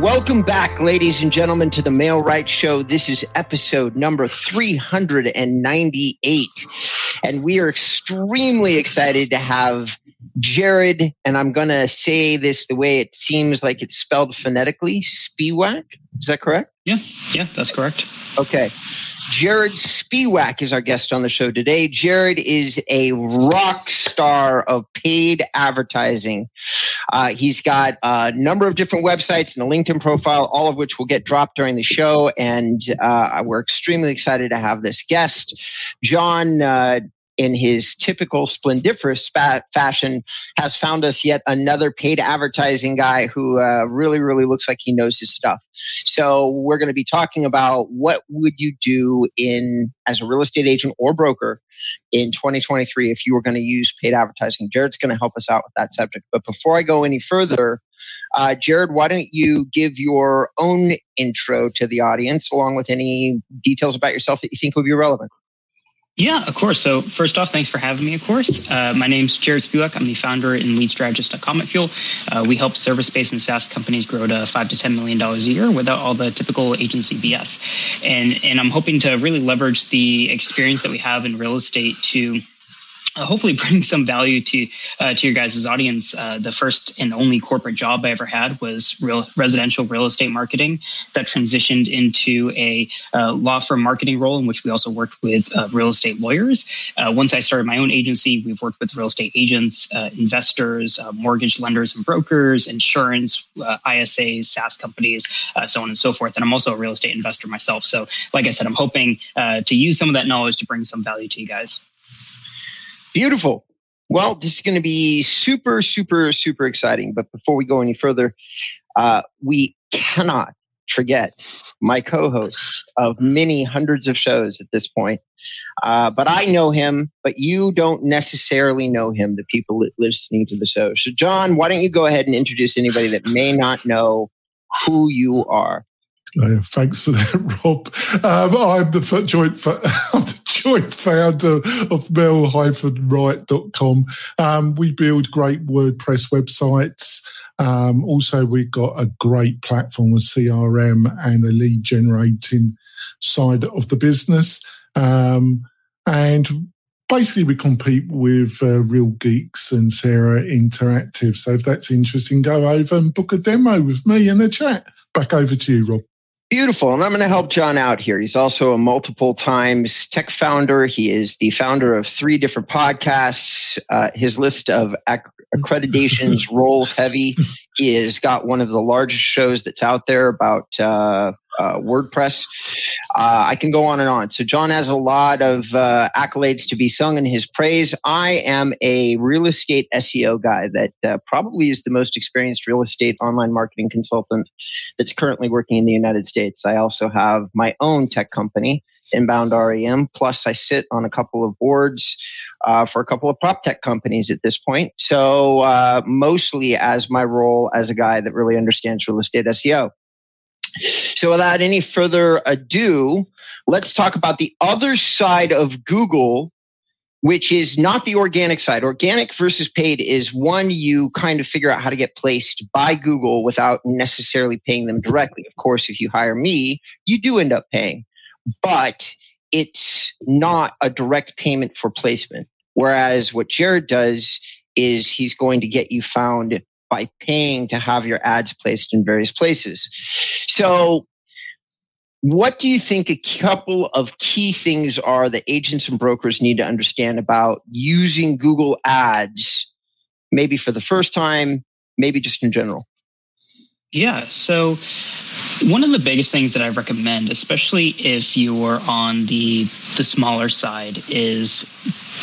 Welcome back, ladies and gentlemen, to the Mail Right Show. This is episode number 398. And we are extremely excited to have Jarod, and I'm going to say this the way it seems like it's spelled phonetically Spiewak. Is that correct? Yeah, yeah, that's correct. Okay. Jarod Spiewak is our guest on the show today. Jarod is a rock star of paid advertising. Uh, he's got a number of different websites and a LinkedIn profile, all of which will get dropped during the show. And uh, we're extremely excited to have this guest. John uh, in his typical splendiferous fashion, has found us yet another paid advertising guy who uh, really, really looks like he knows his stuff. So we're going to be talking about what would you do in as a real estate agent or broker in 2023 if you were going to use paid advertising. Jarod's going to help us out with that subject. But before I go any further, uh, Jarod, why don't you give your own intro to the audience along with any details about yourself that you think would be relevant? Yeah, of course. So first off, thanks for having me, of course. Uh, my name's Jarod Spiewak. I'm the founder and lead strategist at Comet Fuel. Uh, we help service-based and SaaS companies grow to five to $10 million a year without all the typical agency BS. And, and I'm hoping to really leverage the experience that we have in real estate to uh, hopefully bring some value to uh, to your guys' audience. Uh, the first and only corporate job I ever had was real residential real estate marketing that transitioned into a uh, law firm marketing role in which we also worked with uh, real estate lawyers. Once I started my own agency, we've worked with real estate agents, investors, mortgage lenders and brokers, insurance, ISAs, SaaS companies, so on and so forth. And I'm also a real estate investor myself. So, like I said, I'm hoping to use some of that knowledge to bring some value to you guys. Beautiful. Well, this is going to be super, super, super exciting. But before we go any further, uh, we cannot forget my co-host of many hundreds of shows at this point. Uh, but I know him, but you don't necessarily know him, the people listening to the show. So, John, why don't you go ahead and introduce anybody that may not know who you are? Uh, thanks for that, Rob. Um, I'm the joint, I'm the joint founder of mail-right.com. Um, we build great WordPress websites. Um, also, we've got a great platform of CRM and a lead generating side of the business. Um, and basically, we compete with uh, Real Geeks and Sierra Interactive. So if that's interesting, go over and book a demo with me in the chat. Back over to you, Rob. Beautiful. And I'm going to help John out here. He's also a multiple times tech founder. He is the founder of three different podcasts. Uh, his list of ac- accreditations rolls heavy. He has got one of the largest shows that's out there about uh, uh, WordPress. Uh, I can go on and on. So John has a lot of uh, accolades to be sung in his praise. I am a real estate SEO guy that uh, probably is the most experienced real estate online marketing consultant that's currently working in the United States. I also have my own tech company. Inbound REM. Plus, I sit on a couple of boards uh, for a couple of prop tech companies at this point. So, uh, mostly as my role as a guy that really understands real estate SEO. So, without any further ado, let's talk about the other side of Google, which is not the organic side. Organic versus paid is one you kind of figure out how to get placed by Google without necessarily paying them directly. Of course, if you hire me, you do end up paying, but it's not a direct payment for placement. Whereas what Jarod does is he's going to get you found by paying to have your ads placed in various places. So, what do you think a couple of key things are that agents and brokers need to understand about using Google Ads, maybe for the first time, maybe just in general? Yeah. So, one of the biggest things that I recommend, especially if you're on the the smaller side, is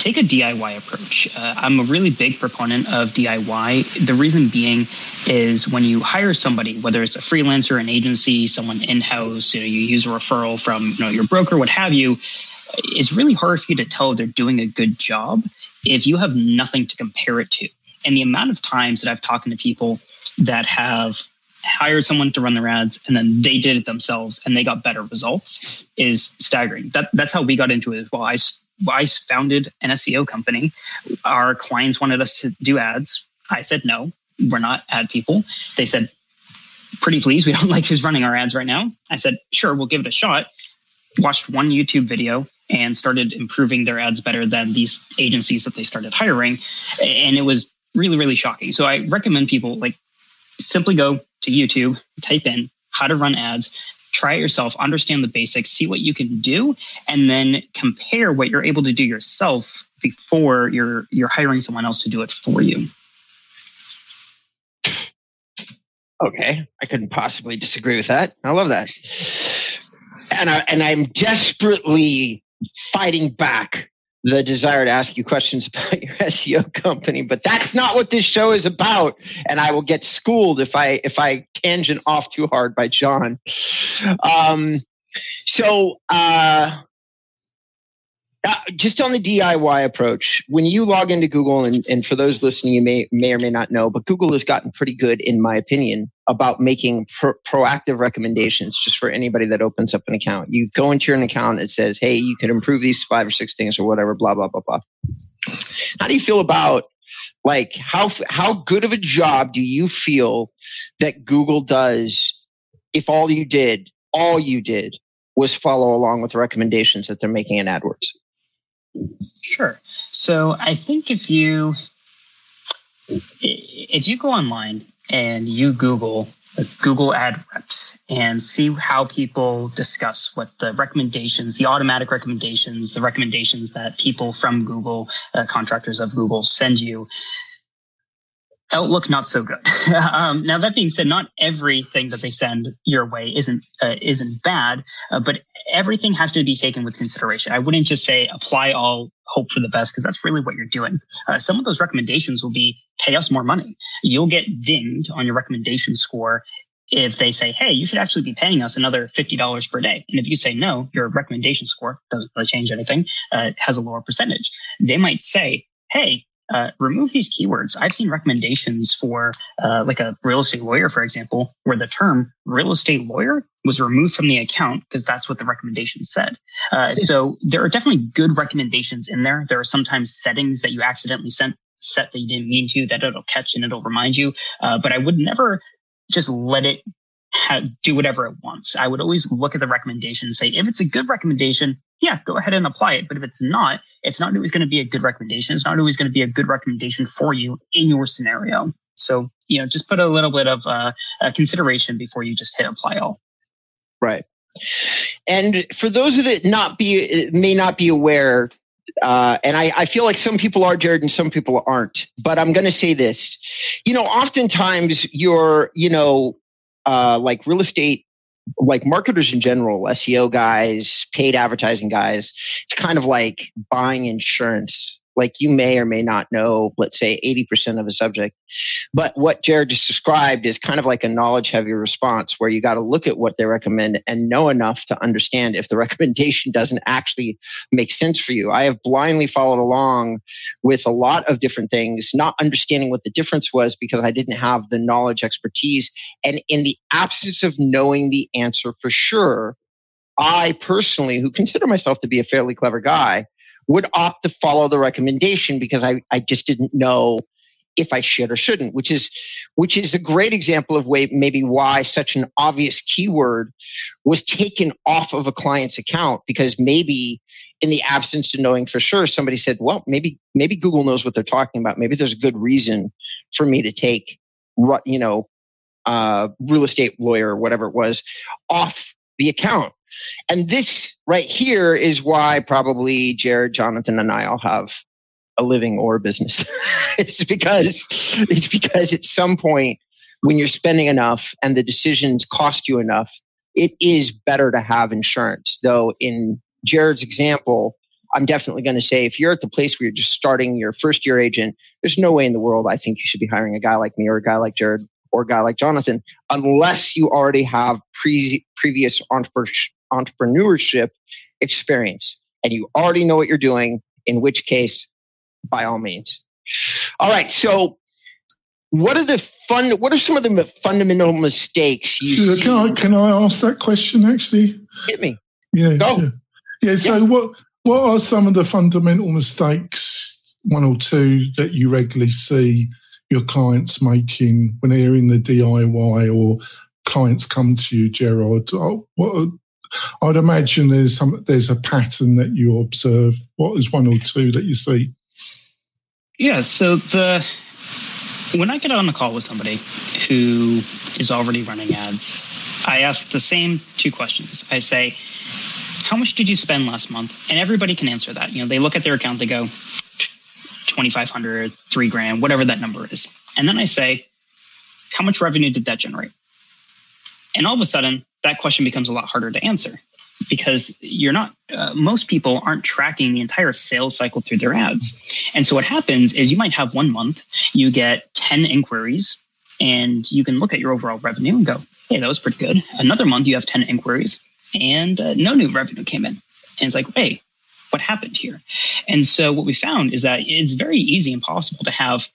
take a DIY approach. Uh, I'm a really big proponent of DIY. The reason being is when you hire somebody, whether it's a freelancer, an agency, someone in house, you know, you use a referral from you know your broker, what have you. It's really hard for you to tell if they're doing a good job if you have nothing to compare it to. And the amount of times that I've talked to people that have hired someone to run their ads and then they did it themselves and they got better results is staggering. That, that's how we got into it as well. I, I founded an SEO company. Our clients wanted us to do ads. I said, no, we're not ad people. They said, pretty pleased. We don't like who's running our ads right now. I said, sure, we'll give it a shot. Watched one YouTube video and started improving their ads better than these agencies that they started hiring. And it was really, really shocking. So I recommend people like simply go to YouTube, type in how to run ads, try it yourself, understand the basics, see what you can do, and then compare what you're able to do yourself before you're you're hiring someone else to do it for you. Okay, I couldn't possibly disagree with that. I love that. And I and I'm desperately fighting back the desire to ask you questions about your SEO company, but that's not what this show is about. And I will get schooled if I if I tangent off too hard by John. Um, so uh, uh, just on the DIY approach, when you log into Google, and, and for those listening, you may may or may not know, but Google has gotten pretty good, in my opinion, about making pro- proactive recommendations just for anybody that opens up an account. You go into your account, it says, "Hey, you can improve these five or six things or whatever." Blah blah blah blah. How do you feel about like how how good of a job do you feel that Google does if all you did, all you did was follow along with the recommendations that they're making in AdWords? Sure. So I think if you if you go online and you Google Google Ad Reps and see how people discuss what the recommendations, the automatic recommendations, the recommendations that people from Google, uh, contractors of Google send you. Outlook not so good. um, now that being said, not everything that they send your way isn't uh, isn't bad, uh, but everything has to be taken with consideration. I wouldn't just say apply all, hope for the best, because that's really what you're doing. Uh, some of those recommendations will be pay us more money. You'll get dinged on your recommendation score if they say, hey, you should actually be paying us another $50 per day. And if you say no, your recommendation score doesn't really change anything, uh, has a lower percentage. They might say, hey, uh, remove these keywords. I've seen recommendations for uh, like a real estate lawyer, for example, where the term real estate lawyer was removed from the account because that's what the recommendation said. Uh, so there are definitely good recommendations in there. There are sometimes settings that you accidentally sent set that you didn't mean to that it'll catch and it'll remind you. Uh, but I would never just let it do whatever it wants. I would always look at the recommendation and say, if it's a good recommendation, yeah, go ahead and apply it. But if it's not, it's not always going to be a good recommendation. It's not always going to be a good recommendation for you in your scenario. So, you know, just put a little bit of uh, uh, consideration before you just hit apply all. Right. And for those that not be may not be aware, uh, and I, I, feel like some people are Jarod and some people aren't. But I'm going to say this: you know, oftentimes you're, you know, uh, like real estate like marketers in general, SEO guys, paid advertising guys, it's kind of like buying insurance like you may or may not know, let's say 80% of a subject. But what Jarod just described is kind of like a knowledge heavy response where you got to look at what they recommend and know enough to understand if the recommendation doesn't actually make sense for you. I have blindly followed along with a lot of different things, not understanding what the difference was because I didn't have the knowledge expertise. And in the absence of knowing the answer for sure, I personally, who consider myself to be a fairly clever guy, would opt to follow the recommendation because I, I just didn't know if I should or shouldn't, which is which is a great example of way maybe why such an obvious keyword was taken off of a client's account because maybe in the absence of knowing for sure, somebody said, well, maybe maybe Google knows what they're talking about. Maybe there's a good reason for me to take you know uh, real estate lawyer or whatever it was off the account. And this right here is why probably Jarod, Jonathan, and I all have a living or a business. it's because it's because at some point when you're spending enough and the decisions cost you enough, it is better to have insurance. Though in Jarod's example, I'm definitely going to say if you're at the place where you're just starting your first year agent, there's no way in the world I think you should be hiring a guy like me or a guy like Jarod or a guy like Jonathan unless you already have pre- previous entrepreneurship experience and you already know what you're doing, in which case, by all means. All right. So, what are the fun? What are some of the fundamental mistakes you sure, see? Can I, can I ask that question? Actually, hit me. Yeah. Go. Sure. Yeah. So, yeah. what what are some of the fundamental mistakes, one or two, that you regularly see your clients making when they're in the DIY or clients come to you, Gerard? What, I'd imagine there's some there's a pattern that you observe. What is one or two that you see? Yeah, so the when I get on a call with somebody who is already running ads, I ask the same two questions. I say, how much did you spend last month? And everybody can answer that. You know, they look at their account, they go, 2,500, three grand, whatever that number is. And then I say, how much revenue did that generate? And all of a sudden, that question becomes a lot harder to answer because you're not, uh, most people aren't tracking the entire sales cycle through their ads. And so what happens is you might have one month, you get 10 inquiries, and you can look at your overall revenue and go, hey, that was pretty good. Another month, you have 10 inquiries, and uh, no new revenue came in. And it's like, hey, what happened here? And so what we found is that it's very easy and possible to have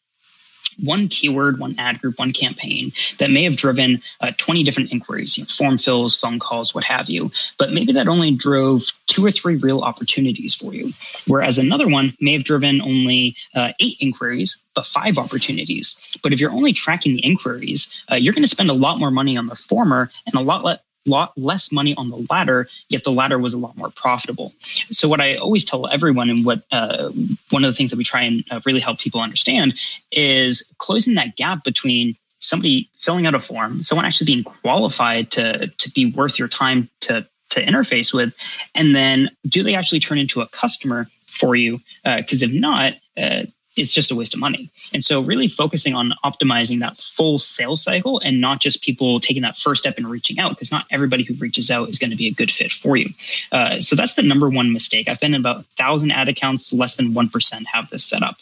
one keyword, one ad group, one campaign that may have driven uh, 20 different inquiries, you know, form fills, phone calls, what have you. But maybe that only drove two or three real opportunities for you. Whereas another one may have driven only uh, eight inquiries, but five opportunities. But if you're only tracking the inquiries, uh, you're going to spend a lot more money on the former and a lot le- lot less money on the latter, yet the latter was a lot more profitable. So what I always tell everyone, and what uh, one of the things that we try and uh, really help people understand is closing that gap between somebody filling out a form, someone actually being qualified to to be worth your time to to interface with, and then do they actually turn into a customer for you? Because uh, if not, uh, it's just a waste of money. And so, really focusing on optimizing that full sales cycle and not just people taking that first step and reaching out, because not everybody who reaches out is going to be a good fit for you. Uh, so, that's the number one mistake. I've been in about 1,000 ad accounts, less than 1% have this set up.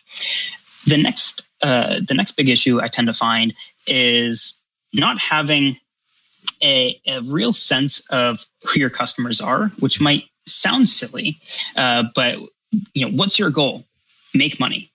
The next, uh, the next big issue I tend to find is not having a, a real sense of who your customers are, which might sound silly, uh, but you know, what's your goal? Make money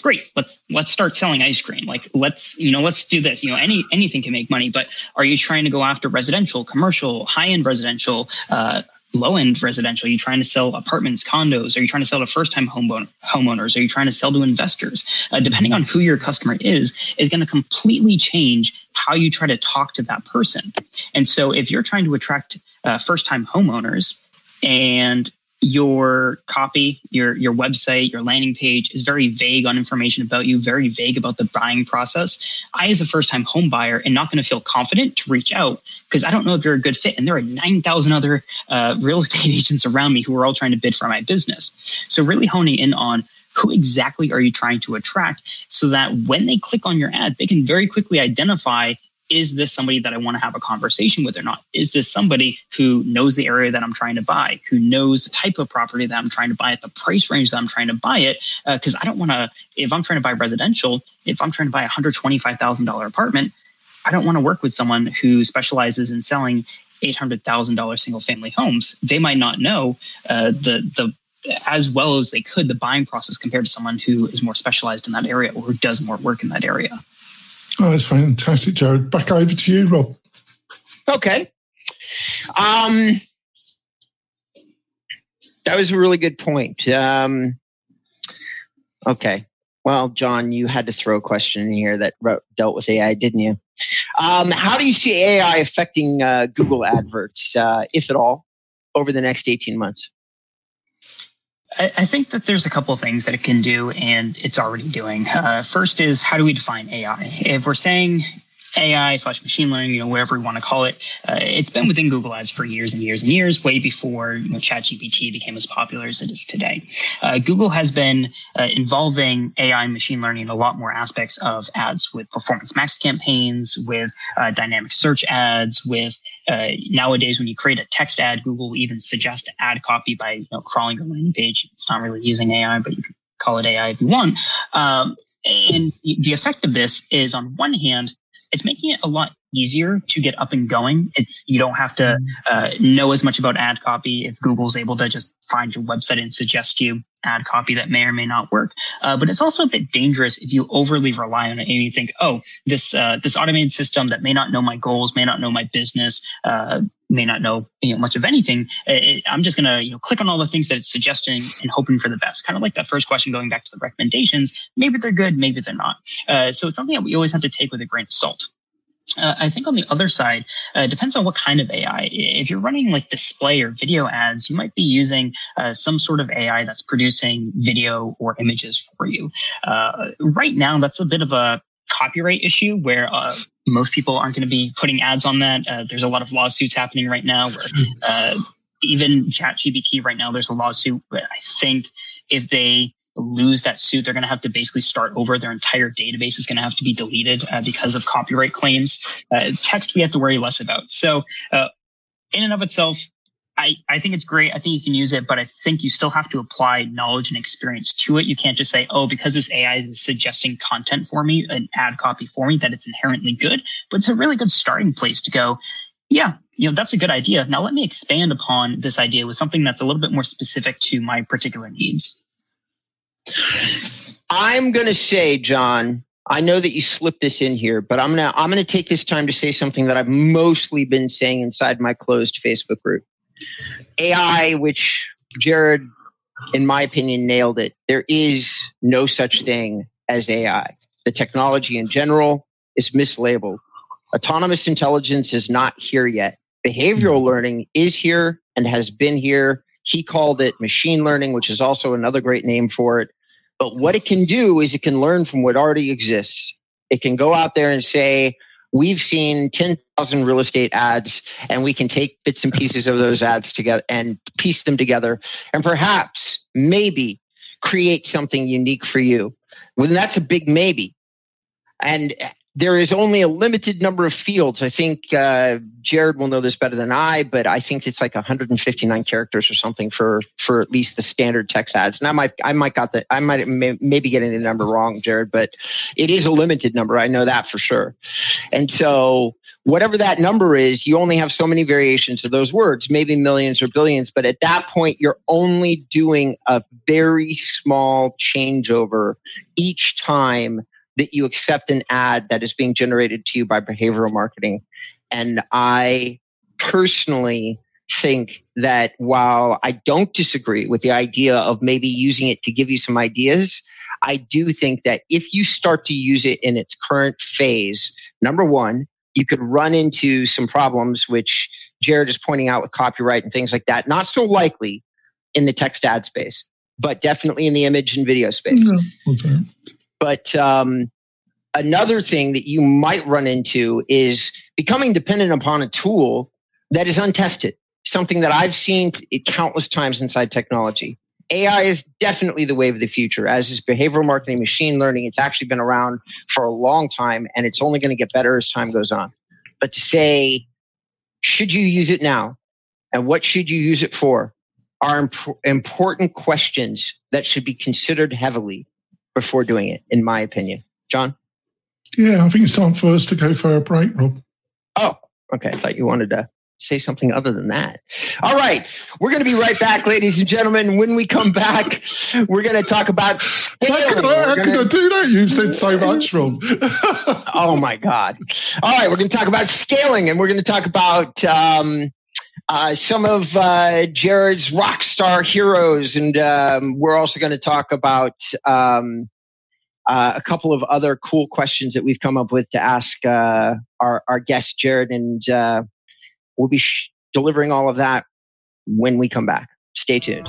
great let's let's start selling ice cream like let's you know let's do this you know any anything can make money but are you trying to go after residential commercial high end residential uh, low end residential? Are you trying to sell apartments, condos? Are you trying to sell to first time home homeowners? Are you trying to sell to investors? Uh, depending on who your customer is, is going to completely change how you try to talk to that person. And so if you're trying to attract uh, first time homeowners and your copy, your your website, your landing page is very vague on information about you, very vague about the buying process. I, as a first time home buyer, am not going to feel confident to reach out because I don't know if you're a good fit. And there are nine thousand other uh, real estate agents around me who are all trying to bid for my business. So really honing in on who exactly are you trying to attract so that when they click on your ad, they can very quickly identify is this somebody that I want to have a conversation with or not? Is this somebody who knows the area that I'm trying to buy, who knows the type of property that I'm trying to buy at the price range that I'm trying to buy it? Because uh, I don't want to, if I'm trying to buy residential, if I'm trying to buy a $125,000 apartment, I don't want to work with someone who specializes in selling $800,000 single family homes. They might not know uh, the, the, as well as they could the buying process compared to someone who is more specialized in that area or who does more work in that area. Oh, that's fantastic, Jarod. Back over to you, Rob. Okay. Um, that was a really good point. Um, okay. Well, John, you had to throw a question in here that wrote, dealt with AI, didn't you? Um, how do you see AI affecting uh, Google adverts, uh, if at all, over the next 18 months? I, think that there's a couple of things that it can do, and it's already doing. Uh, first is how do we define AI? If we're saying AI slash machine learning, you know, whatever we want to call it. Uh, it's been within Google Ads for years and years and years, way before you know, ChatGPT became as popular as it is today. Uh, Google has been uh, involving AI and machine learning in a lot more aspects of ads with performance max campaigns, with uh, dynamic search ads, with uh, nowadays when you create a text ad, Google will even suggest ad copy by you know, crawling your landing page. It's not really using AI, but you can call it AI if you want. Um, and the effect of this is on one hand, it's making it a lot easier to get up and going. It's you don't have to mm-hmm. uh, know as much about ad copy if Google's able to just find your website and suggest you ad copy that may or may not work. Uh, but it's also a bit dangerous if you overly rely on it and you think, oh, this uh, this automated system that may not know my goals, may not know my business, uh, may not know you know much of anything. It, I'm just gonna you know click on all the things that it's suggesting and hoping for the best. Kind of like that first question going back to the recommendations. Maybe they're good, maybe they're not. Uh, so it's something that we always have to take with a grain of salt. Uh, I think on the other side, uh, depends on what kind of AI. If you're running like display or video ads, you might be using uh, some sort of AI that's producing video or images for you. Right now, that's a bit of a copyright issue where uh, most people aren't going to be putting ads on that. Uh, there's a lot of lawsuits happening right now where even ChatGPT right now, there's a lawsuit. But I think if they lose that suit, they're going to have to basically start over. Their entire database is going to have to be deleted uh, because of copyright claims. Uh, text we have to worry less about. So, uh, in and of itself, I, I think it's great. I think you can use it, but I think you still have to apply knowledge and experience to it. You can't just say, oh, because this AI is suggesting content for me, an ad copy for me, that it's inherently good. But it's a really good starting place to go, yeah, you know, that's a good idea. Now let me expand upon this idea with something that's a little bit more specific to my particular needs. I'm going to say, John, I know that you slipped this in here, but I'm going to I'm going to take this time to say something that I've mostly been saying inside my closed Facebook group. AI, which Jarod in my opinion nailed it. There is no such thing as AI. The technology in general is mislabeled. Autonomous intelligence is not here yet. Behavioral learning is here and has been here. He called it machine learning, which is also another great name for it. But what it can do is it can learn from what already exists. It can go out there and say, we've seen 10,000 real estate ads and we can take bits and pieces of those ads together and piece them together and perhaps maybe create something unique for you. Well, that's a big maybe. And there is only a limited number of fields. I think uh, Jarod will know this better than I, but I think it's like 159 characters or something for for at least the standard text ads. And I might I might got the I might may, maybe getting the number wrong, Jarod, but it is a limited number. I know that for sure. And so whatever that number is, you only have so many variations of those words, maybe millions or billions. But at that point, you're only doing a very small changeover each time that you accept an ad that is being generated to you by behavioral marketing. And I personally think that while I don't disagree with the idea of maybe using it to give you some ideas, I do think that if you start to use it in its current phase, number one, you could run into some problems, which Jarod is pointing out with copyright and things like that. Not so likely in the text ad space, but definitely in the image and video space. Yeah, but um, another thing that you might run into is becoming dependent upon a tool that is untested, something that I've seen countless times inside technology. AI is definitely the wave of the future, as is behavioral marketing, machine learning. It's actually been around for a long time and it's only going to get better as time goes on. But to say, should you use it now? And what should you use it for? Are imp- important questions that should be considered heavily before doing it, in my opinion. John? Yeah, I think it's time for us to go for a break, Rob. Oh, okay. I thought you wanted to say something other than that. All right. We're going to be right back, ladies and gentlemen. When we come back, we're going to talk about scaling. How could I, how could I do that? You've said so much, Rob. oh, my God. All right. We're going to talk about scaling and we're going to talk about um, uh, some of uh, Jarod's rock star heroes. And um, we're also going to talk about um, uh, a couple of other cool questions that we've come up with to ask uh, our, our guest, Jarod. And uh, we'll be sh- delivering all of that when we come back. Stay tuned.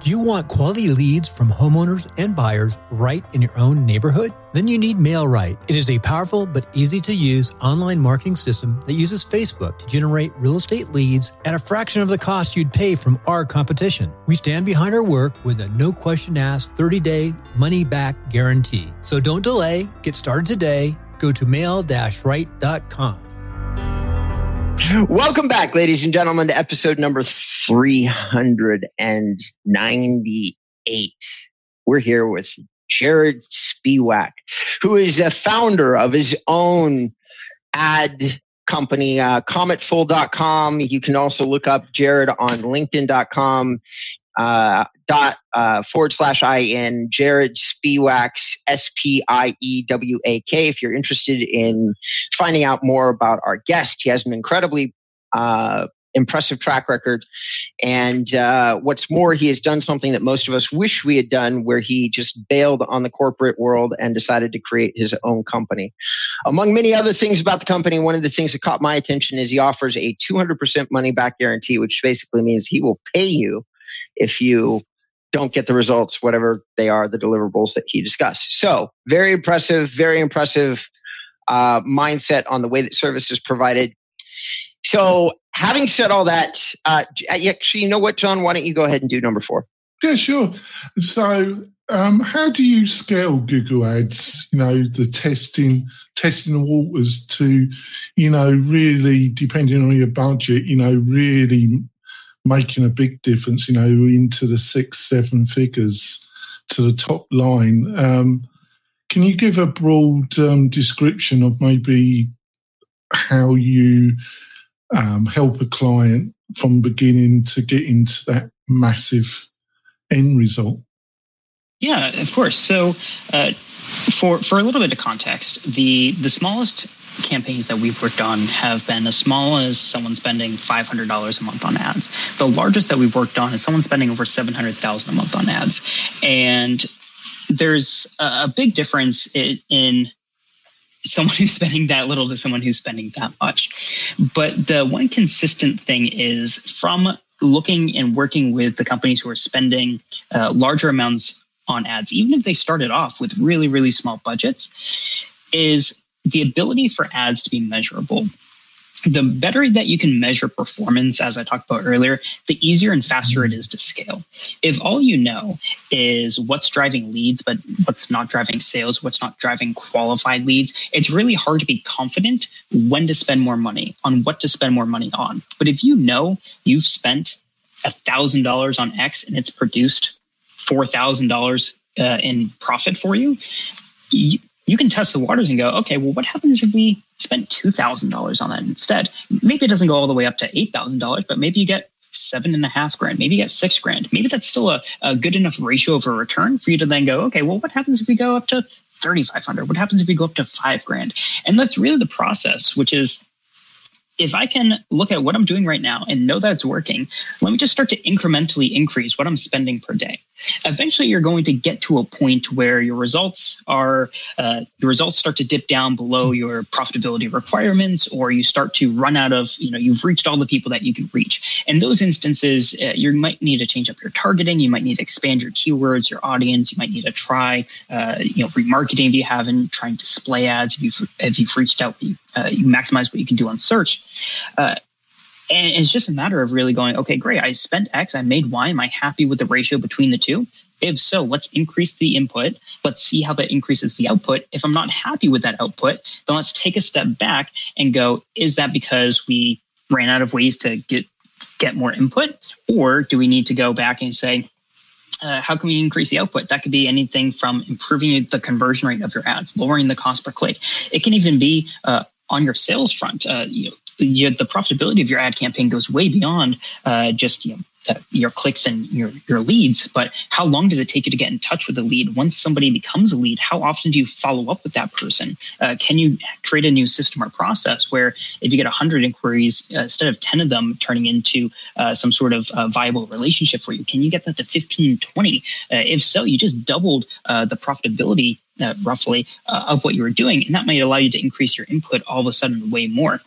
Do you want quality leads from homeowners and buyers right in your own neighborhood? Then you need MailRight. It is a powerful but easy to use online marketing system that uses Facebook to generate real estate leads at a fraction of the cost you'd pay from our competition. We stand behind our work with a no question asked 30 day money back guarantee. So don't delay. Get started today. Go to mail-right.com. Welcome back, ladies and gentlemen, to episode number 398. We're here with Jarod Spiewak, who is a founder of his own ad company, uh, cometfuel.com. You can also look up Jarod on linkedin.com uh, dot uh, forward slash in Jarod Spiewak S P I E W A K. If you're interested in finding out more about our guest, he has an incredibly uh, impressive track record. And uh, what's more, he has done something that most of us wish we had done, where he just bailed on the corporate world and decided to create his own company. Among many other things about the company, one of the things that caught my attention is he offers a 200% money back guarantee, which basically means he will pay you if you don't get the results, whatever they are, the deliverables that he discussed. So, very impressive, very impressive uh, mindset on the way that service is provided. So, having said all that, uh, actually, you know what, John? Why don't you go ahead and do number four? Yeah, sure. So, um, how do you scale Google Ads? You know, the testing, testing the waters to, you know, really depending on your budget, you know, really making a big difference. You know, into the six, seven figures to the top line. Um, can you give a broad um, description of maybe how you um, help a client from beginning to get into that massive end result? Yeah, of course. So, uh, for for a little bit of context, the the smallest campaigns that we've worked on have been as small as someone spending five hundred dollars a month on ads. The largest that we've worked on is someone spending over seven hundred thousand a month on ads, and there's a big difference in someone who's spending that little to someone who's spending that much. But the one consistent thing is from looking and working with the companies who are spending uh, larger amounts on ads, even if they started off with really, really small budgets, is the ability for ads to be measurable the better that you can measure performance, as I talked about earlier, the easier and faster it is to scale. If all you know is what's driving leads, but what's not driving sales, what's not driving qualified leads, it's really hard to be confident when to spend more money, on what to spend more money on. But if you know you've spent $1,000 on X and it's produced $4,000 uh, in profit for you, you you can test the waters and go, okay, well, what happens if we spend $2,000 on that instead? Maybe it doesn't go all the way up to $8,000, but maybe you get seven and a half grand, maybe you get six grand. Maybe that's still a, a good enough ratio of a return for you to then go, okay, well, what happens if we go up to 3,500? What happens if we go up to five grand? And that's really the process, which is if I can look at what I'm doing right now and know that it's working, let me just start to incrementally increase what I'm spending per day. Eventually, you're going to get to a point where your results are uh, your results start to dip down below your profitability requirements, or you start to run out of you know you've reached all the people that you can reach. In those instances, uh, you might need to change up your targeting. You might need to expand your keywords, your audience. You might need to try uh, you know remarketing if you haven't, trying display ads if you've if you've reached out, you, uh, you maximize what you can do on search. And it's just a matter of really going, okay, great. I spent X, I made Y. Am I happy with the ratio between the two? If so, let's increase the input. Let's see how that increases the output. If I'm not happy with that output, then let's take a step back and go, is that because we ran out of ways to get get more input? Or do we need to go back and say, uh, how can we increase the output? That could be anything from improving the conversion rate of your ads, lowering the cost per click. It can even be uh, on your sales front. Uh, you know, you, the profitability of your ad campaign goes way beyond uh, just you know, your clicks and your your leads but how long does it take you to get in touch with a lead? Once somebody becomes a lead how often do you follow up with that person? Uh, can you create a new system or process where if you get 100 inquiries uh, instead of 10 of them turning into uh, some sort of uh, viable relationship for you can you get that to 15 20 uh, if so you just doubled uh, the profitability roughly of what you were doing and that might allow you to increase your input all of a sudden way more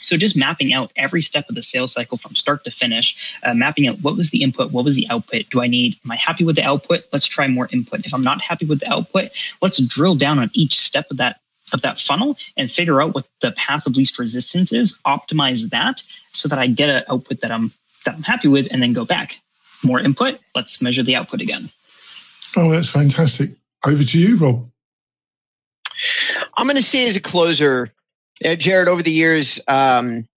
so just mapping out every step of the sales cycle from start to finish, uh, mapping out what was the input, what was the output. Do I need? Am I happy with the output? Let's try more input. If I'm not happy with the output, let's drill down on each step of that of that funnel and figure out what the path of least resistance is. Optimize that so that I get an output that I'm that I'm happy with, and then go back. More input. Let's measure the output again. Oh, that's fantastic. Over to you, Rob. I'm going to say as a closer, yeah, Jarod, over the years, um,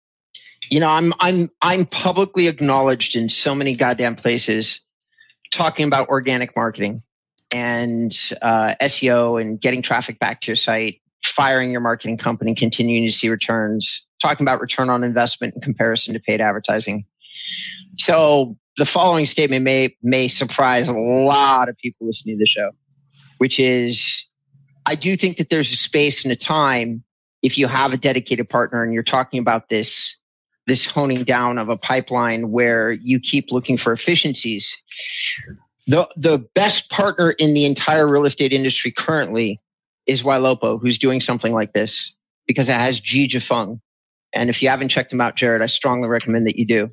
you know, I'm I'm I'm publicly acknowledged in so many goddamn places talking about organic marketing and uh, SEO and getting traffic back to your site, firing your marketing company, continuing to see returns, talking about return on investment in comparison to paid advertising. So the following statement may may surprise a lot of people listening to the show, which is I do think that there's a space and a time if you have a dedicated partner and you're talking about this this honing down of a pipeline where you keep looking for efficiencies. The, the best partner in the entire real estate industry currently is Ylopo, who's doing something like this because it has Ji Jifeng. And if you haven't checked him out, Jarod, I strongly recommend that you do.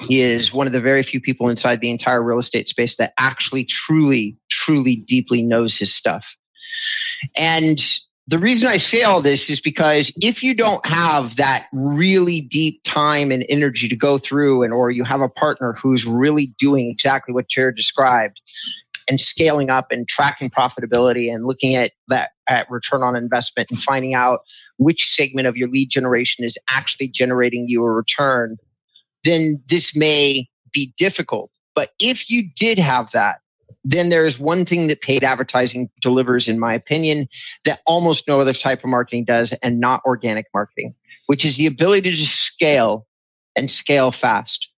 He is one of the very few people inside the entire real estate space that actually truly, truly deeply knows his stuff. And the reason I say all this is because if you don't have that really deep time and energy to go through and or you have a partner who's really doing exactly what Jarod described and scaling up and tracking profitability and looking at that at return on investment and finding out which segment of your lead generation is actually generating you a return, then this may be difficult. But if you did have that, then there is one thing that paid advertising delivers, in my opinion, that almost no other type of marketing does, and not organic marketing, which is the ability to scale and scale fast.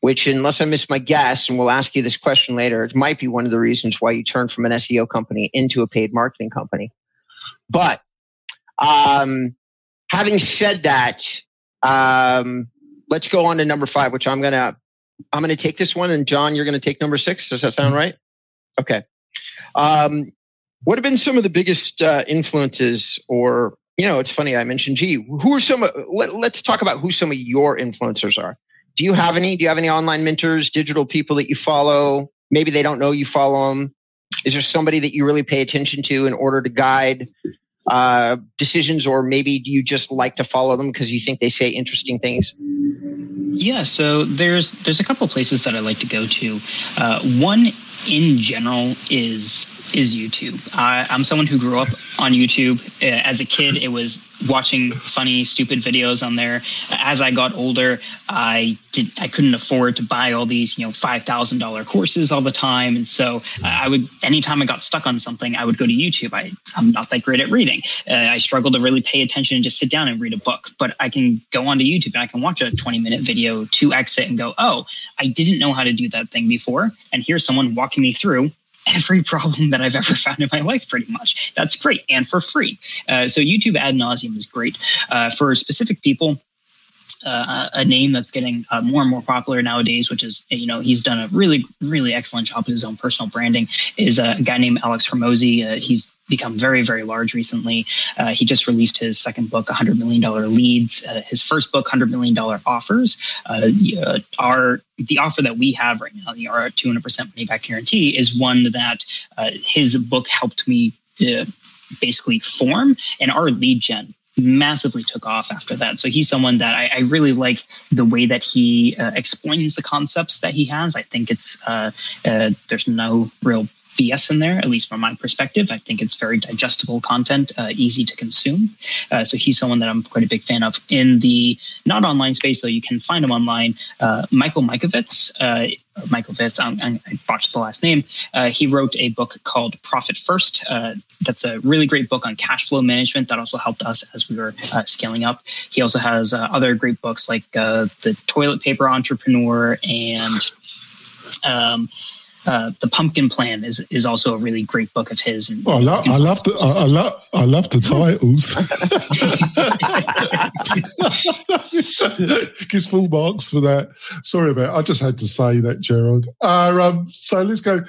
Which, unless I miss my guess, and we'll ask you this question later, it might be one of the reasons why you turned from an SEO company into a paid marketing company. But um, having said that, um, let's go on to number five, which I'm gonna I'm gonna take this one, and John, you're gonna take number six. Does that sound right? Okay. Um, what have been some of the biggest uh, influences or you know it's funny i mentioned Ji who are some let, let's talk about who some of your influencers are. Do you have any? Do you have any online mentors digital people that you follow? Maybe they don't know you follow them is there somebody that you really pay attention to in order to guide uh, decisions or maybe do you just like to follow them because you think they say interesting things? Yeah so there's there's a couple places that i like to go to. Uh, one in general is is YouTube. I, I'm someone who grew up on YouTube. Uh, as a kid, it was watching funny, stupid videos on there. As I got older, I did I couldn't afford to buy all these you know five thousand dollar courses all the time, and so I would anytime I got stuck on something, I would go to YouTube. I I'm not that great at reading. Uh, I struggle to really pay attention and just sit down and read a book, but I can go onto YouTube and I can watch a 20 minute video to exit and go, oh, I didn't know how to do that thing before, and here's someone walking me through every problem that I've ever found in my life, pretty much. That's great and for free. Uh, so YouTube ad nauseum is great uh, for specific people. Uh, a name that's getting uh, more and more popular nowadays, which is, you know, he's done a really, really excellent job with his own personal branding, is a guy named Alex Hormozi. Uh, he's become very, very large recently. Uh, he just released his second book, $100 million Leads. Uh, his first book, $100 million Offers, uh, are the offer that we have right now, the our 200% money back guarantee, is one that uh, his book helped me uh, basically form, and our lead gen massively took off after that. So he's someone that I, I really like the way that he uh, explains the concepts that he has. I think it's uh, uh, there's no real BS in there, at least from my perspective. I think it's very digestible content, uh, easy to consume. Uh, so he's someone that I'm quite a big fan of. In the not online space, though, you can find him online. Uh, Michael Mickoviz, uh, Michael Vitz, I botched the last name. Uh, he wrote a book called Profit First. Uh, that's a really great book on cash flow management that also helped us as we were uh, scaling up. He also has uh, other great books like uh, The Toilet Paper Entrepreneur and um, uh, the Pumpkin Plan is is also a really great book of his. And, well, I, love, I love the I, I love I love the titles. Gives full marks for that. Sorry about. It. I just had to say that, Gerald. Uh, um, so let's go.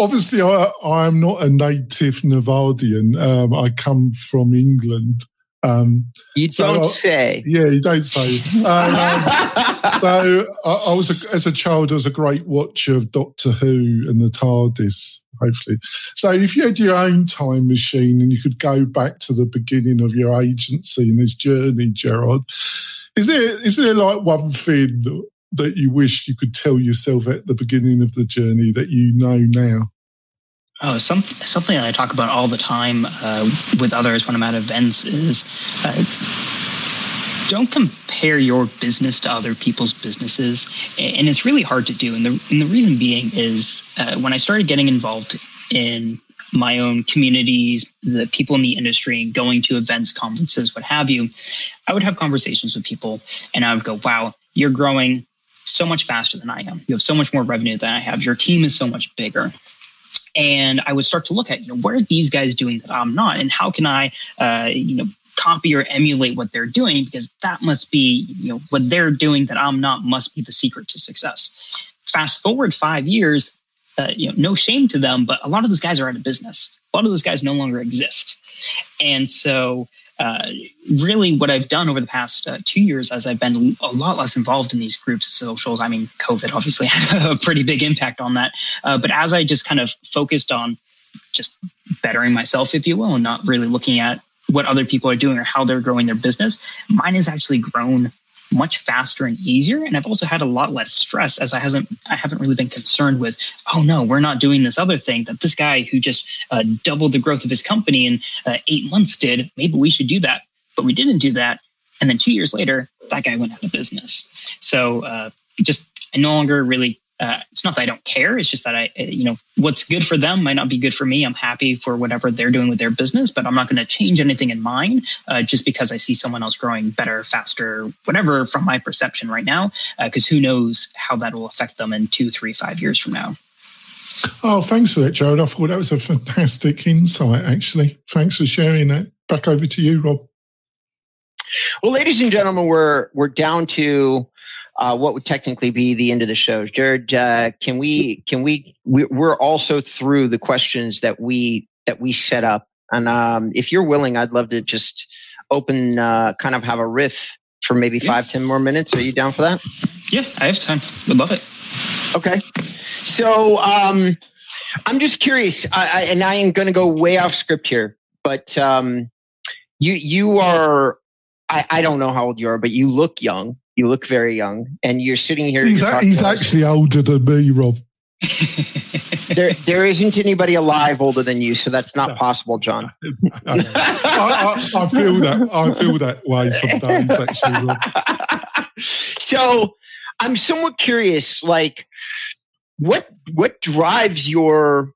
Obviously, I, I'm not a native Nevadian. Um, I come from England. Um, you so don't I, say. Yeah, you don't say. Um, so I, I, was a, as a child, I was a great watcher of Doctor Who and the TARDIS. Hopefully, so if you had your own time machine and you could go back to the beginning of your agency and this journey, Gerard, is there is there like one thing that you wish you could tell yourself at the beginning of the journey that you know now? Oh, some, something I talk about all the time uh, with others when I'm at events is uh, don't compare your business to other people's businesses, and it's really hard to do. And the and the reason being is uh, when I started getting involved in my own communities, the people in the industry, going to events, conferences, what have you, I would have conversations with people, and I would go, "Wow, you're growing." So much faster than I am. You have so much more revenue than I have. Your team is so much bigger and I would start to look at, you know, what are these guys doing that I'm not, and how can I, uh, you know, copy or emulate what they're doing because that must be, you know, what they're doing that I'm not must be the secret to success. Fast forward five years, uh, you know, no shame to them, but a lot of those guys are out of business. A lot of those guys no longer exist. And so, uh, really, what I've done over the past uh, two years, as I've been a lot less involved in these groups, socials, I mean, COVID obviously had a pretty big impact on that. Uh, but as I just kind of focused on just bettering myself, if you will, and not really looking at what other people are doing or how they're growing their business, mine has actually grown much faster and easier. And I've also had a lot less stress as I hasn't I haven't really been concerned with, oh no, we're not doing this other thing that this guy who just uh, doubled the growth of his company in uh, eight months did. Maybe we should do that, but we didn't do that. And then two years later, that guy went out of business. So uh, just I no longer really uh, it's not that I don't care. It's just that I, uh, you know, what's good for them might not be good for me. I'm happy for whatever they're doing with their business, but I'm not going to change anything in mine uh, just because I see someone else growing better, faster, whatever from my perception right now. Because uh, who knows how that will affect them in two, three, five years from now. Oh, thanks for that, Jarod. I thought that was a fantastic insight, actually. Thanks for sharing that. Back over to you, Rob. Well, ladies and gentlemen, we're we're down to uh, what would technically be the end of the show. Jarod, uh, can we can we, we are also through the questions that we that we set up, and um, if you're willing, I'd love to just open, uh, kind of have a riff for maybe yeah. five ten more minutes. Are you down for that? Yeah, I have time. Would love it. Okay, so um, I'm just curious, I, I, and I am going to go way off script here, but um, you you are. I, I don't know how old you are, but you look young. You look very young, and you're sitting here. He's, a, he's actually older than me, Rob. there, there isn't anybody alive older than you, so that's not possible, John. I, I, I, feel that. I feel that way sometimes, actually. Rob. So, I'm somewhat curious. Like, what what drives your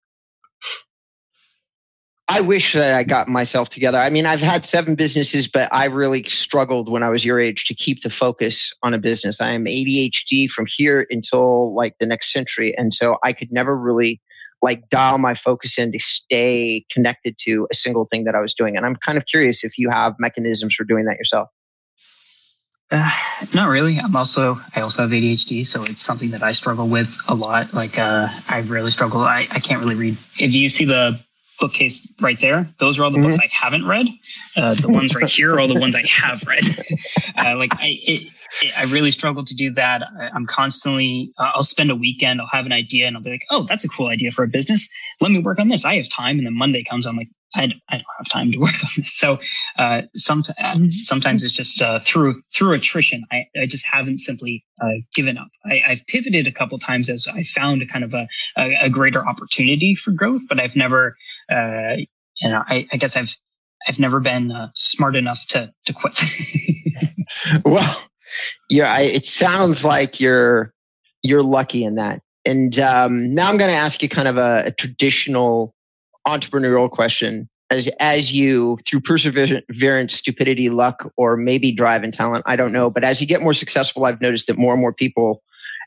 I wish that I got myself together. I mean, I've had seven businesses, but I really struggled when I was your age to keep the focus on a business. I am ADHD from here until like the next century. And so I could never really like dial my focus in to stay connected to a single thing that I was doing. And I'm kind of curious if you have mechanisms for doing that yourself. Uh, not really. I'm also I also have ADHD, so it's something that I struggle with a lot. Like uh, I really struggle. I, I can't really read. If you see the bookcase right there. Those are all the mm-hmm. books I haven't read. Uh, the ones right here are all the ones I have read. uh, like I, it, it, I really struggle to do that. I, am constantly. Uh, I'll spend a weekend. I'll have an idea, and I'll be like, "Oh, that's a cool idea for a business. Let me work on this. I have time." And then Monday comes, I'm like, I, I don't have time to work on this. So uh, some, uh, mm-hmm. sometimes it's just uh, through through attrition. I, I just haven't simply uh, given up. I, have pivoted a couple times as I found a kind of a, a, a greater opportunity for growth, but I've never, uh, you know, I, I, guess I've I've never been uh, smart enough to to quit. well, yeah, it sounds like you're you're lucky in that. And um, now I'm going to ask you kind of a, a traditional entrepreneurial question as as you through perseverance stupidity luck or maybe drive and talent i don't know but as you get more successful i've noticed that more and more people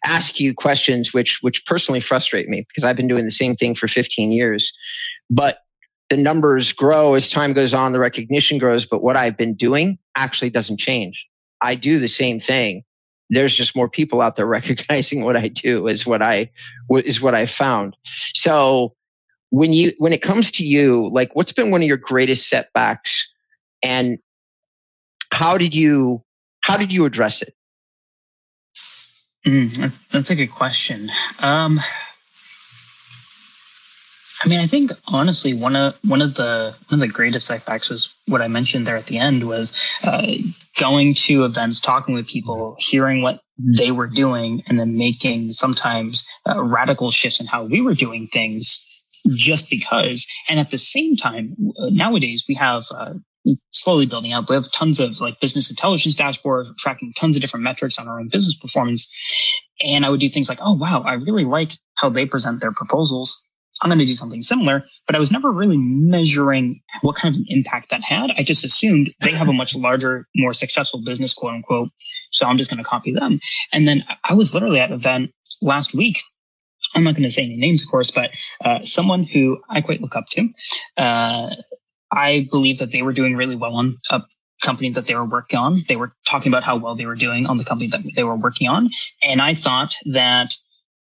ask you questions which which personally frustrate me because i've been doing the same thing for 15 years. But the numbers grow as time goes on the recognition grows but what i've been doing actually doesn't change. I do the same thing. There's just more people out there recognizing what i do is what i is what i found. So when you when it comes to you like what's been one of your greatest setbacks? And how did you how did you address it? Mm, that's a good question. Um I mean, I think honestly, one of one of the one of the greatest setbacks was what I mentioned there at the end was uh, going to events, talking with people, hearing what they were doing, and then making sometimes uh, radical shifts in how we were doing things just because. And at the same time, uh, nowadays we have uh, slowly building out. We have tons of like business intelligence dashboards tracking tons of different metrics on our own business performance. And I would do things like, oh wow, I really like how they present their proposals. I'm going to do something similar, but I was never really measuring what kind of an impact that had. I just assumed they have a much larger, more successful business, quote unquote. So I'm just going to copy them. And then I was literally at an event last week I'm not going to say any names, of course, but uh, someone who I quite look up to. Uh, I believe that they were doing really well on a company that they were working on. They were talking about how well they were doing on the company that they were working on. And I thought that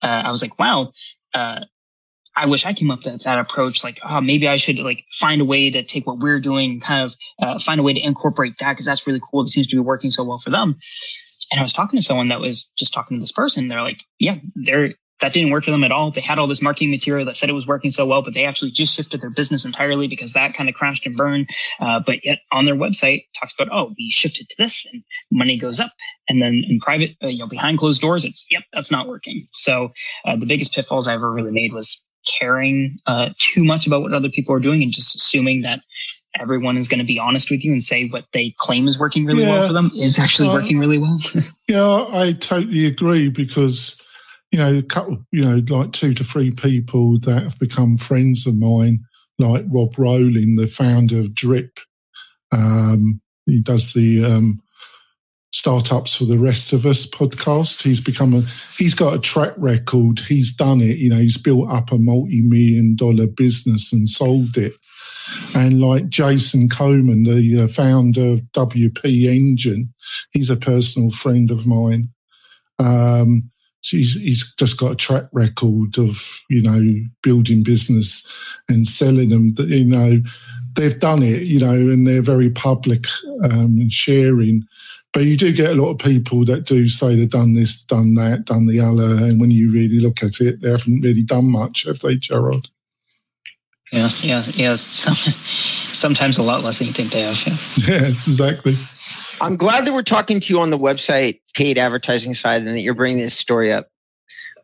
uh, I was like, wow, uh, I wish I came up with that approach. Like, oh, maybe I should like find a way to take what we're doing, kind of uh, find a way to incorporate that because that's really cool. It seems to be working so well for them. And I was talking to someone that was just talking to this person. They're like, yeah, they're that didn't work for them at all. They had all this marketing material that said it was working so well, but they actually just shifted their business entirely because that kind of crashed and burned. Uh, but yet on their website talks about, oh, we shifted to this and money goes up. And then in private, uh, you know, behind closed doors, it's, yep, that's not working. So uh, the biggest pitfalls I ever really made was caring uh, too much about what other people are doing and just assuming that everyone is going to be honest with you and say what they claim is working really yeah. well for them is actually working really well. yeah, I totally agree because you know, a couple, you know, like two to three people that have become friends of mine, like Rob Walling, the founder of Drip. Um, he does the um, startups for the rest of us podcast. He's become a, he's got a track record. He's done it. You know, he's built up a multi-million dollar business and sold it. And like Jason Coleman, the uh, founder of WP Engine, he's a personal friend of mine. Um, he's, he's just got a track record of, you know, building business and selling them. that You know, they've done it, you know, and they're very public um, and sharing but you do get a lot of people that do say they've done this, done that, done the other, and when you really look at it, they haven't really done much, have they, Gerald? Yeah, yeah, yeah. Some, sometimes a lot less than you think they have. Yeah. yeah, exactly. I'm glad that we're talking to you on the website paid advertising side and that you're bringing this story up.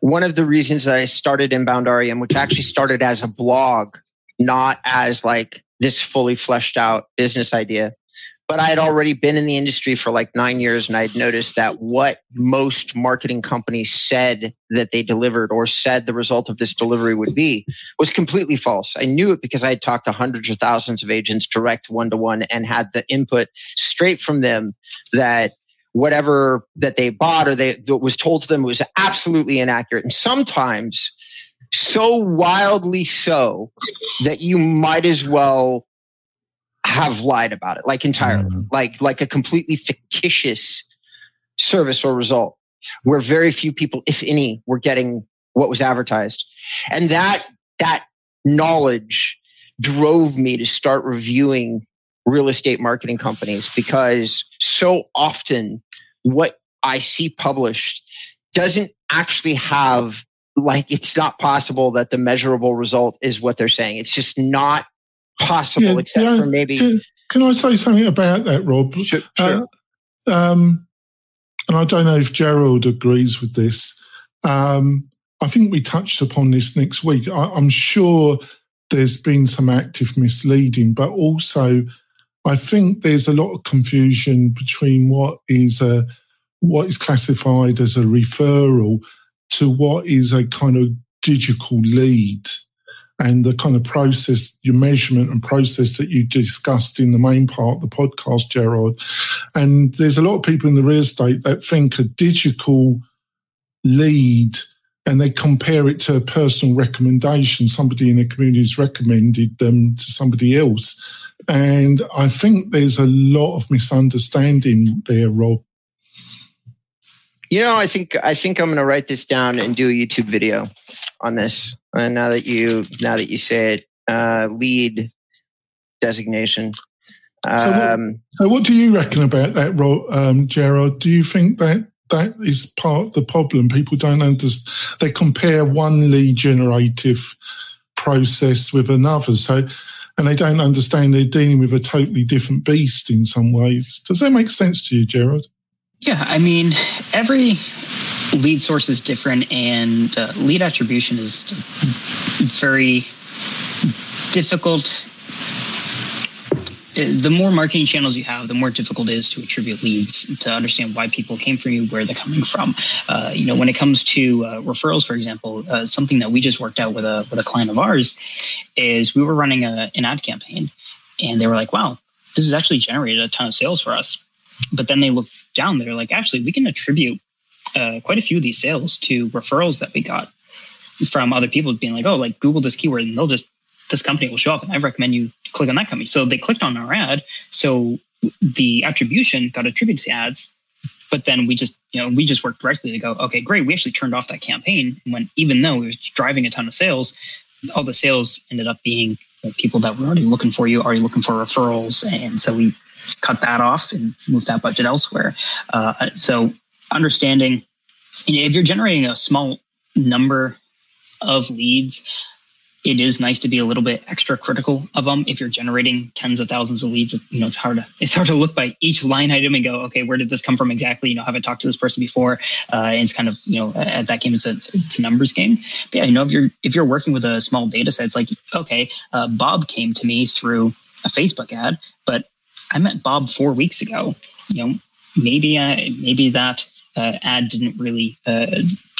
One of the reasons that I started Inbound REM, which actually started as a blog, not as like this fully fleshed out business idea, but I had already been in the industry for like nine years and I'd noticed that what most marketing companies said that they delivered or said the result of this delivery would be was completely false. I knew it because I had talked to hundreds or thousands of agents direct one to one and had the input straight from them that whatever that they bought or they that was told to them was absolutely inaccurate. And sometimes so wildly so that you might as well have lied about it, like entirely, mm-hmm. like like a completely fictitious service or result, where very few people, if any, were getting what was advertised, and that that knowledge drove me to start reviewing real estate marketing companies because so often what I see published doesn't actually have like it's not possible that the measurable result is what they're saying. It's just not possible, yeah, except yeah, for maybe. Can, can, I say something about that, Rob? Sure. sure. Uh, um, and I don't know if Gerald agrees with this. Um, I think we touched upon this next week. I, I'm sure there's been some active misleading, but also I think there's a lot of confusion between what is a what is classified as a referral to what is a kind of digital lead and the kind of process, your measurement and process that you discussed in the main part of the podcast, Gerald. And there's a lot of people in the real estate that think a digital lead and they compare it to a personal recommendation. Somebody in the community has recommended them to somebody else. And I think there's a lot of misunderstanding there, Rob. You know, I think I think I'm going to write this down and do a YouTube video on this. And now that you now that you say it, uh, lead designation. Um, so, what, um, so, what, do you reckon about that, um, Gerard? Do you think that that is part of the problem? People don't understand. They compare one lead generative process with another. So, and they don't understand they're dealing with a totally different beast in some ways. Does that make sense to you, Gerard? Yeah, I mean, every lead source is different, and uh, lead attribution is very difficult. Uh, the more marketing channels you have, the more difficult it is to attribute leads, to understand why people came from you, where they're coming from. Uh, you know, when it comes to uh, referrals, for example, uh, something that we just worked out with a with a client of ours is we were running a, an ad campaign, and they were like, "Wow, this has actually generated a ton of sales for us." But then they look down, they're like, actually, we can attribute uh, quite a few of these sales to referrals that we got from other people being like, oh, like Google this keyword and they'll just, this company will show up and I recommend you click on that company. So they clicked on our ad. So the attribution got attributed to ads, but then we just, you know, we just worked directly to go, okay, great. We actually turned off that campaign when even though it was driving a ton of sales, all the sales ended up being people that were already looking for you, already looking for referrals. And so we cut that off and move that budget elsewhere. Uh, so understanding you know, if you're generating a small number of leads, it is nice to be a little bit extra critical of them. If you're generating tens of thousands of leads, you know, it's hard to, it's hard to look by each line item and go, okay, where did this come from exactly? You know, have I talked to this person before? Uh, it's kind of, you know, at that game, it's a, it's a numbers game. But yeah, you know, if you're, if you're working with a small data set, it's like, okay, uh, Bob came to me through a Facebook ad, but I met Bob four weeks ago. You know, maybe, uh, maybe that, uh, ad didn't really uh,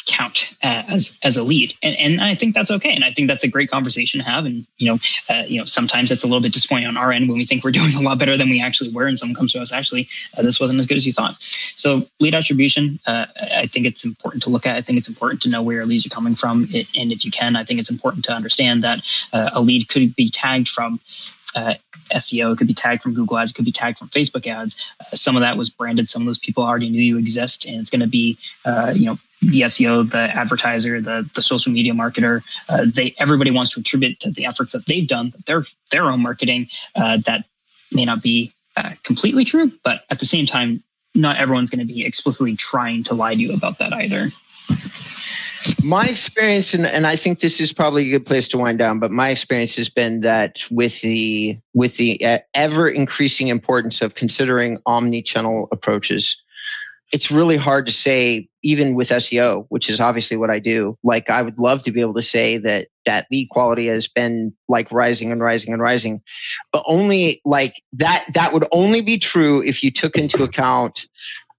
count as as a lead, and and I think that's okay, and I think that's a great conversation to have. And you know, uh, you know, sometimes it's a little bit disappointing on our end when we think we're doing a lot better than we actually were, and someone comes to us actually uh, this wasn't as good as you thought. So lead attribution, uh, I think it's important to look at. I think it's important to know where your leads are coming from, and if you can, I think it's important to understand that uh, a lead could be tagged from uh, SEO. It could be tagged from Google Ads. It could be tagged from Facebook Ads. Uh, some of that was branded. Some of those people already knew you exist, and it's going to be, uh, you know, the SEO, the advertiser, the the social media marketer. Uh, they everybody wants to attribute to the efforts that they've done, their their own marketing. Uh, that may not be uh, completely true, but at the same time, not everyone's going to be explicitly trying to lie to you about that either my experience and, and i think this is probably a good place to wind down but my experience has been that with the with the uh, ever increasing importance of considering omni-channel approaches it's really hard to say even with seo which is obviously what i do like i would love to be able to say that that lead quality has been like rising and rising and rising but only like that that would only be true if you took into account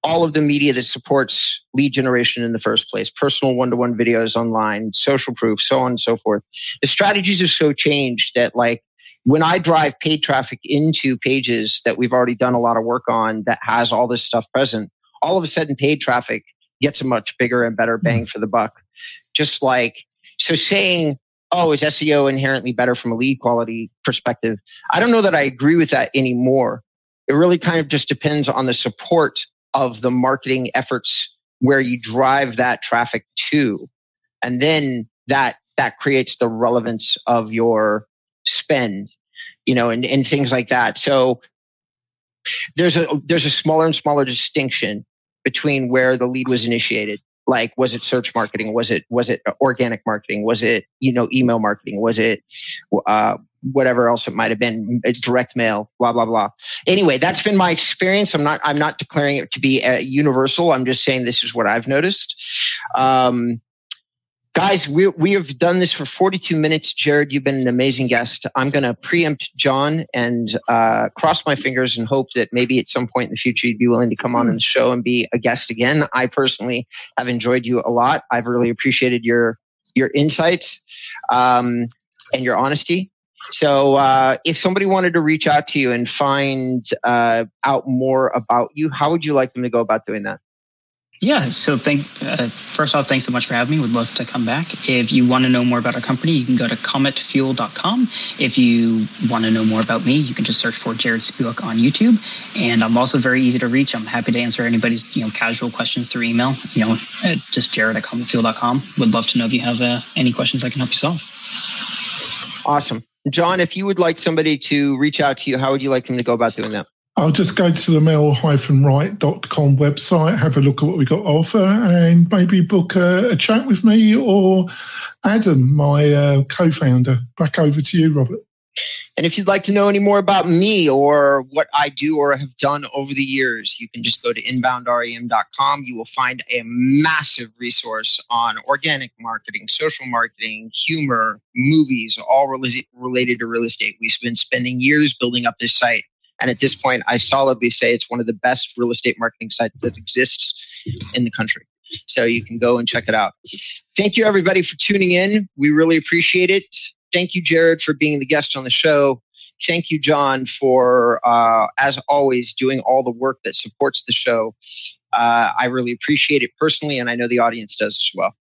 all of the media that supports lead generation in the first place. Personal one-to-one videos online social proof so on and so forth. The strategies are so changed that like when i drive paid traffic into pages that we've already done a lot of work on that has all this stuff present all of a sudden paid traffic gets a much bigger and better bang mm. for the buck. Just like so saying oh is seo inherently better from a lead quality perspective? I don't know that i agree with that anymore. It really kind of just depends on the support of the marketing efforts where you drive that traffic to. And then that, that creates the relevance of your spend, you know, and, and things like that. So there's a, there's a smaller and smaller distinction between where the lead was initiated like was it search marketing? Was it was it organic marketing? Was it you know email marketing? Was it uh, whatever else it might have been direct mail blah blah blah. Anyway that's been my experience. I'm not i'm not declaring it to be a universal. I'm just saying this is what i've noticed. Um, guys we, we have done this for 42 minutes. Jarod you've been an amazing guest. I'm going to preempt john and uh, cross my fingers and hope that maybe at some point in the future you'd be willing to come on the show and be a guest again. I personally have enjoyed you a lot. I've really appreciated your your insights um, and your honesty. So, uh, if somebody wanted to reach out to you and find uh, out more about you, how would you like them to go about doing that? Yeah. So, thank uh, first off, thanks so much for having me. Would love to come back. If you want to know more about our company, you can go to cometfuel.com. If you want to know more about me, you can just search for Jarod Spiewak on YouTube. And I'm also very easy to reach. I'm happy to answer anybody's you know casual questions through email. You know, just Jarod at cometfuel.com. Would love to know if you have uh, any questions I can help you solve. Awesome. John, if you would like somebody to reach out to you, how would you like them to go about doing that? I'll just go to the mail-right.com website, have a look at what we got offer, and maybe book a, a chat with me or Adam, my uh, co-founder. Back over to you, Robert. And if you'd like to know any more about me or what I do or have done over the years, you can just go to inboundrem.com. You will find a massive resource on organic marketing, social marketing, humor, movies, all related to real estate. We've been spending years building up this site. And at this point, I solidly say it's one of the best real estate marketing sites that exists in the country. So you can go and check it out. Thank you, everybody, for tuning in. We really appreciate it. Thank you, Jarod, for being the guest on the show. Thank you, John, for, uh, as always, doing all the work that supports the show. Uh, I really appreciate it personally, and I know the audience does as well.